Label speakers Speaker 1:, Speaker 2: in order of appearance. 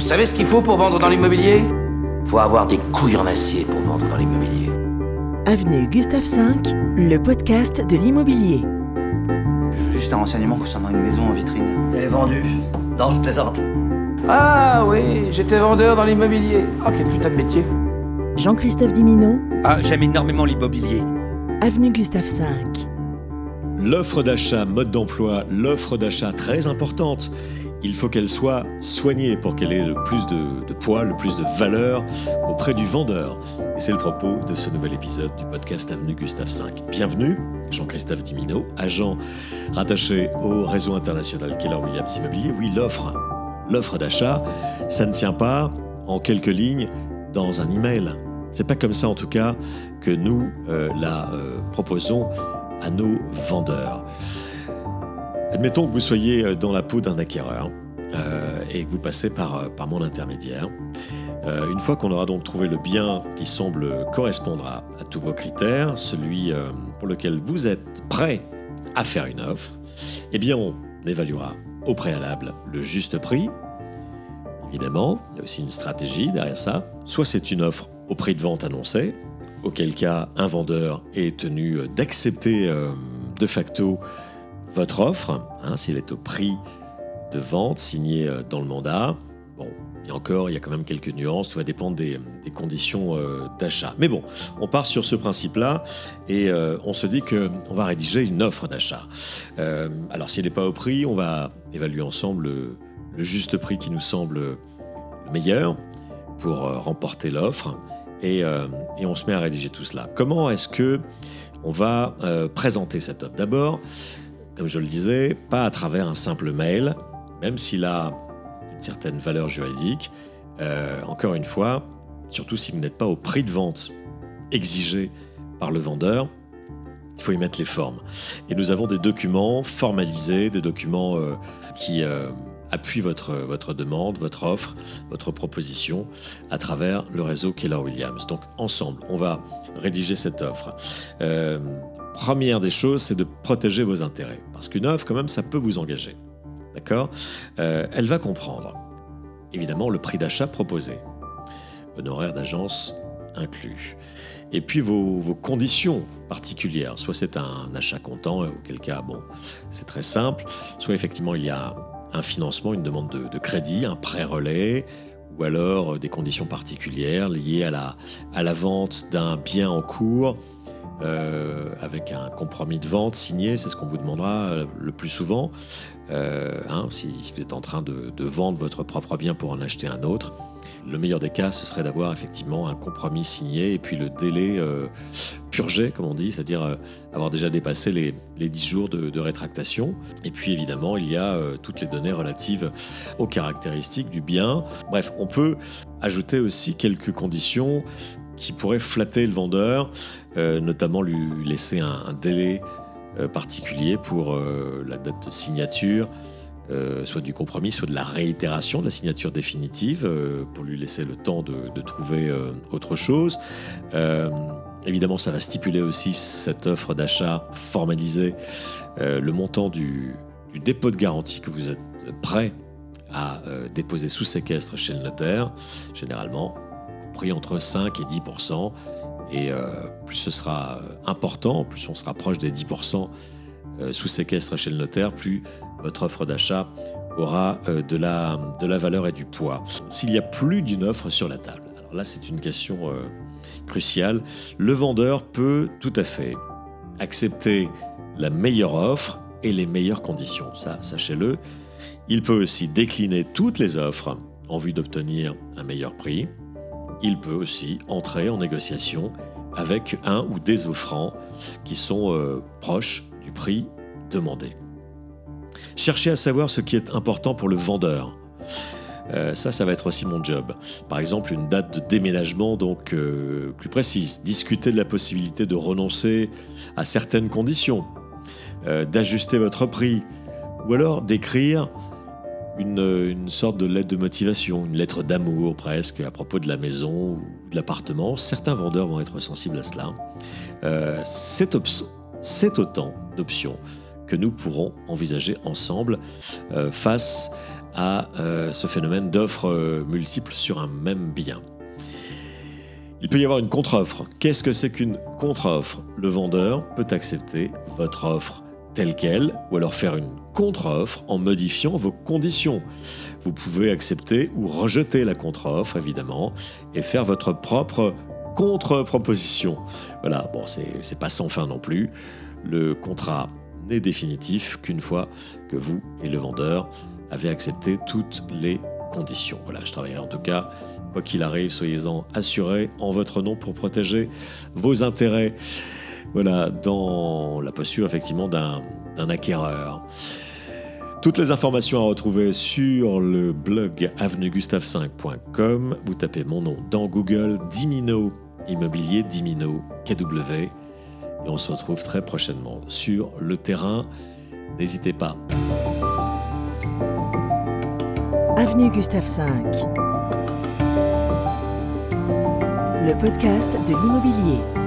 Speaker 1: Vous savez ce qu'il faut pour vendre dans l'immobilier Faut avoir des couilles en acier pour vendre dans l'immobilier.
Speaker 2: Avenue Gustave V, le podcast de l'immobilier.
Speaker 3: Juste un renseignement concernant une maison en vitrine.
Speaker 4: Elle est vendue. Non, je plaisante.
Speaker 1: Ah oui, j'étais vendeur dans l'immobilier. Oh, quel putain de métier.
Speaker 2: Jean-Christophe Dimino,
Speaker 5: Ah, j'aime énormément l'immobilier.
Speaker 2: Avenue Gustave V.
Speaker 6: L'offre d'achat, mode d'emploi, l'offre d'achat très importante. Il faut qu'elle soit soignée pour qu'elle ait le plus de, poids, le plus de valeur auprès du vendeur. Et c'est le propos de ce nouvel épisode du podcast Avenue Gustave V. Bienvenue, Jean-Christophe Dimino, agent rattaché au réseau international Keller Williams Immobilier. Oui, l'offre, l'offre d'achat, ça ne tient pas en quelques lignes dans un email. C'est pas comme ça en tout cas que nous euh, la euh, proposons à nos vendeurs. Admettons que vous soyez euh, dans la peau d'un acquéreur euh, et que vous passez par, euh, par mon intermédiaire. Une fois qu'on aura donc trouvé le bien qui semble correspondre à, tous vos critères, celui pour lequel vous êtes prêt à faire une offre, eh bien on évaluera au préalable le juste prix. Évidemment, il y a aussi une stratégie derrière ça. Soit c'est une offre au prix de vente annoncé, auquel cas un vendeur est tenu d'accepter de facto votre offre, hein, s'il est au prix de vente signé euh, dans le mandat. Bon, et encore, il y a quand même quelques nuances, tout va dépendre des, conditions euh, d'achat. Mais bon, on part sur ce principe-là et euh, on se dit qu'on va rédiger une offre d'achat. Alors, s'il n'est pas au prix, on va évaluer ensemble le, juste prix qui nous semble le meilleur pour remporter l'offre et, et on se met à rédiger tout cela. Comment est-ce que on va présenter cette offre? D'abord, comme je le disais, pas à travers un simple mail, même s'il a une certaine valeur juridique. Euh, encore une fois, surtout si vous n'êtes pas au prix de vente exigé par le vendeur, il faut y mettre les formes. Et nous avons des documents formalisés, des documents euh, qui euh, appuient votre, votre demande, votre offre, votre proposition à travers le réseau Keller Williams. Donc ensemble, on va rédiger cette offre. Première des choses, c'est de protéger vos intérêts. Parce qu'une offre, quand même, ça peut vous engager. D'accord? Euh, Elle va comprendre, évidemment, le prix d'achat proposé, honoraire d'agence inclus. Et puis vos, conditions particulières. Soit c'est un achat comptant, auquel cas, bon, c'est très simple. Soit effectivement, il y a un financement, une demande de, crédit, un prêt relais, ou alors euh, des conditions particulières liées à la vente d'un bien en cours, euh, avec un compromis de vente signé, c'est ce qu'on vous demandera euh, le plus souvent. Euh, hein, si, vous êtes en train de, vendre votre propre bien pour en acheter un autre, le meilleur des cas, ce serait d'avoir effectivement un compromis signé et puis le délai purgé, comme on dit, c'est-à-dire avoir déjà dépassé les, les 10 jours de, rétractation. Et puis évidemment, il y a toutes les données relatives aux caractéristiques du bien. Bref, on peut ajouter aussi quelques conditions qui pourraient flatter le vendeur, notamment lui laisser un, délai euh, particulier pour euh, la date de signature, euh, soit du compromis, soit de la réitération de la signature définitive, euh, pour lui laisser le temps de, trouver euh, autre chose. Euh, évidemment, ça va stipuler aussi cette offre d'achat formalisée, euh, le montant du, dépôt de garantie que vous êtes prêt à euh, déposer sous séquestre chez le notaire, généralement compris entre 5 et 10 et euh, plus ce sera euh, important, plus on se rapproche des 10% euh, sous séquestre chez le notaire, plus votre offre d'achat aura de, la, valeur et du poids. S'il y a plus d'une offre sur la table, alors là c'est une question cruciale, le vendeur peut tout à fait accepter la meilleure offre et les meilleures conditions, ça sachez-le. Il peut aussi décliner toutes les offres en vue d'obtenir un meilleur prix il peut aussi entrer en négociation avec un ou des offrants qui sont euh, proches du prix demandé. Cherchez à savoir ce qui est important pour le vendeur. Euh, ça, ça va être aussi mon job. Par exemple, une date de déménagement donc euh, plus précise. Discuter de la possibilité de renoncer à certaines conditions, d'ajuster votre prix, ou alors d'écrire une, une sorte de lettre de motivation, une lettre d'amour presque à propos de la maison ou de l'appartement. Certains vendeurs vont être sensibles à cela. Euh, c'est, autant d'options que nous pourrons envisager ensemble euh, face à euh, ce phénomène d'offres euh, multiples sur un même bien. Il peut y avoir une contre-offre. Qu'est-ce que c'est qu'une contre-offre? Le vendeur peut accepter votre offre telle qu'elle ou alors faire une contre-offre en modifiant vos conditions. Vous pouvez accepter ou rejeter la contre-offre évidemment et faire votre propre contre-proposition. Voilà, bon, c'est pas sans fin non plus. Le contrat n'est définitif qu'une fois que vous et le vendeur avez accepté toutes les conditions. Voilà, je travaillerai en tout cas, quoi qu'il arrive, soyez-en assurés en votre nom pour protéger vos intérêts. Voilà, dans la posture effectivement d'un acquéreur. Toutes les informations à retrouver sur le blog avenuegustave5.com. Vous tapez mon nom dans Google, Dimino Immobilier, Dimino KW. Et on se retrouve très prochainement sur le terrain. N'hésitez pas.
Speaker 2: Avenue Gustave V. Le podcast de l'immobilier.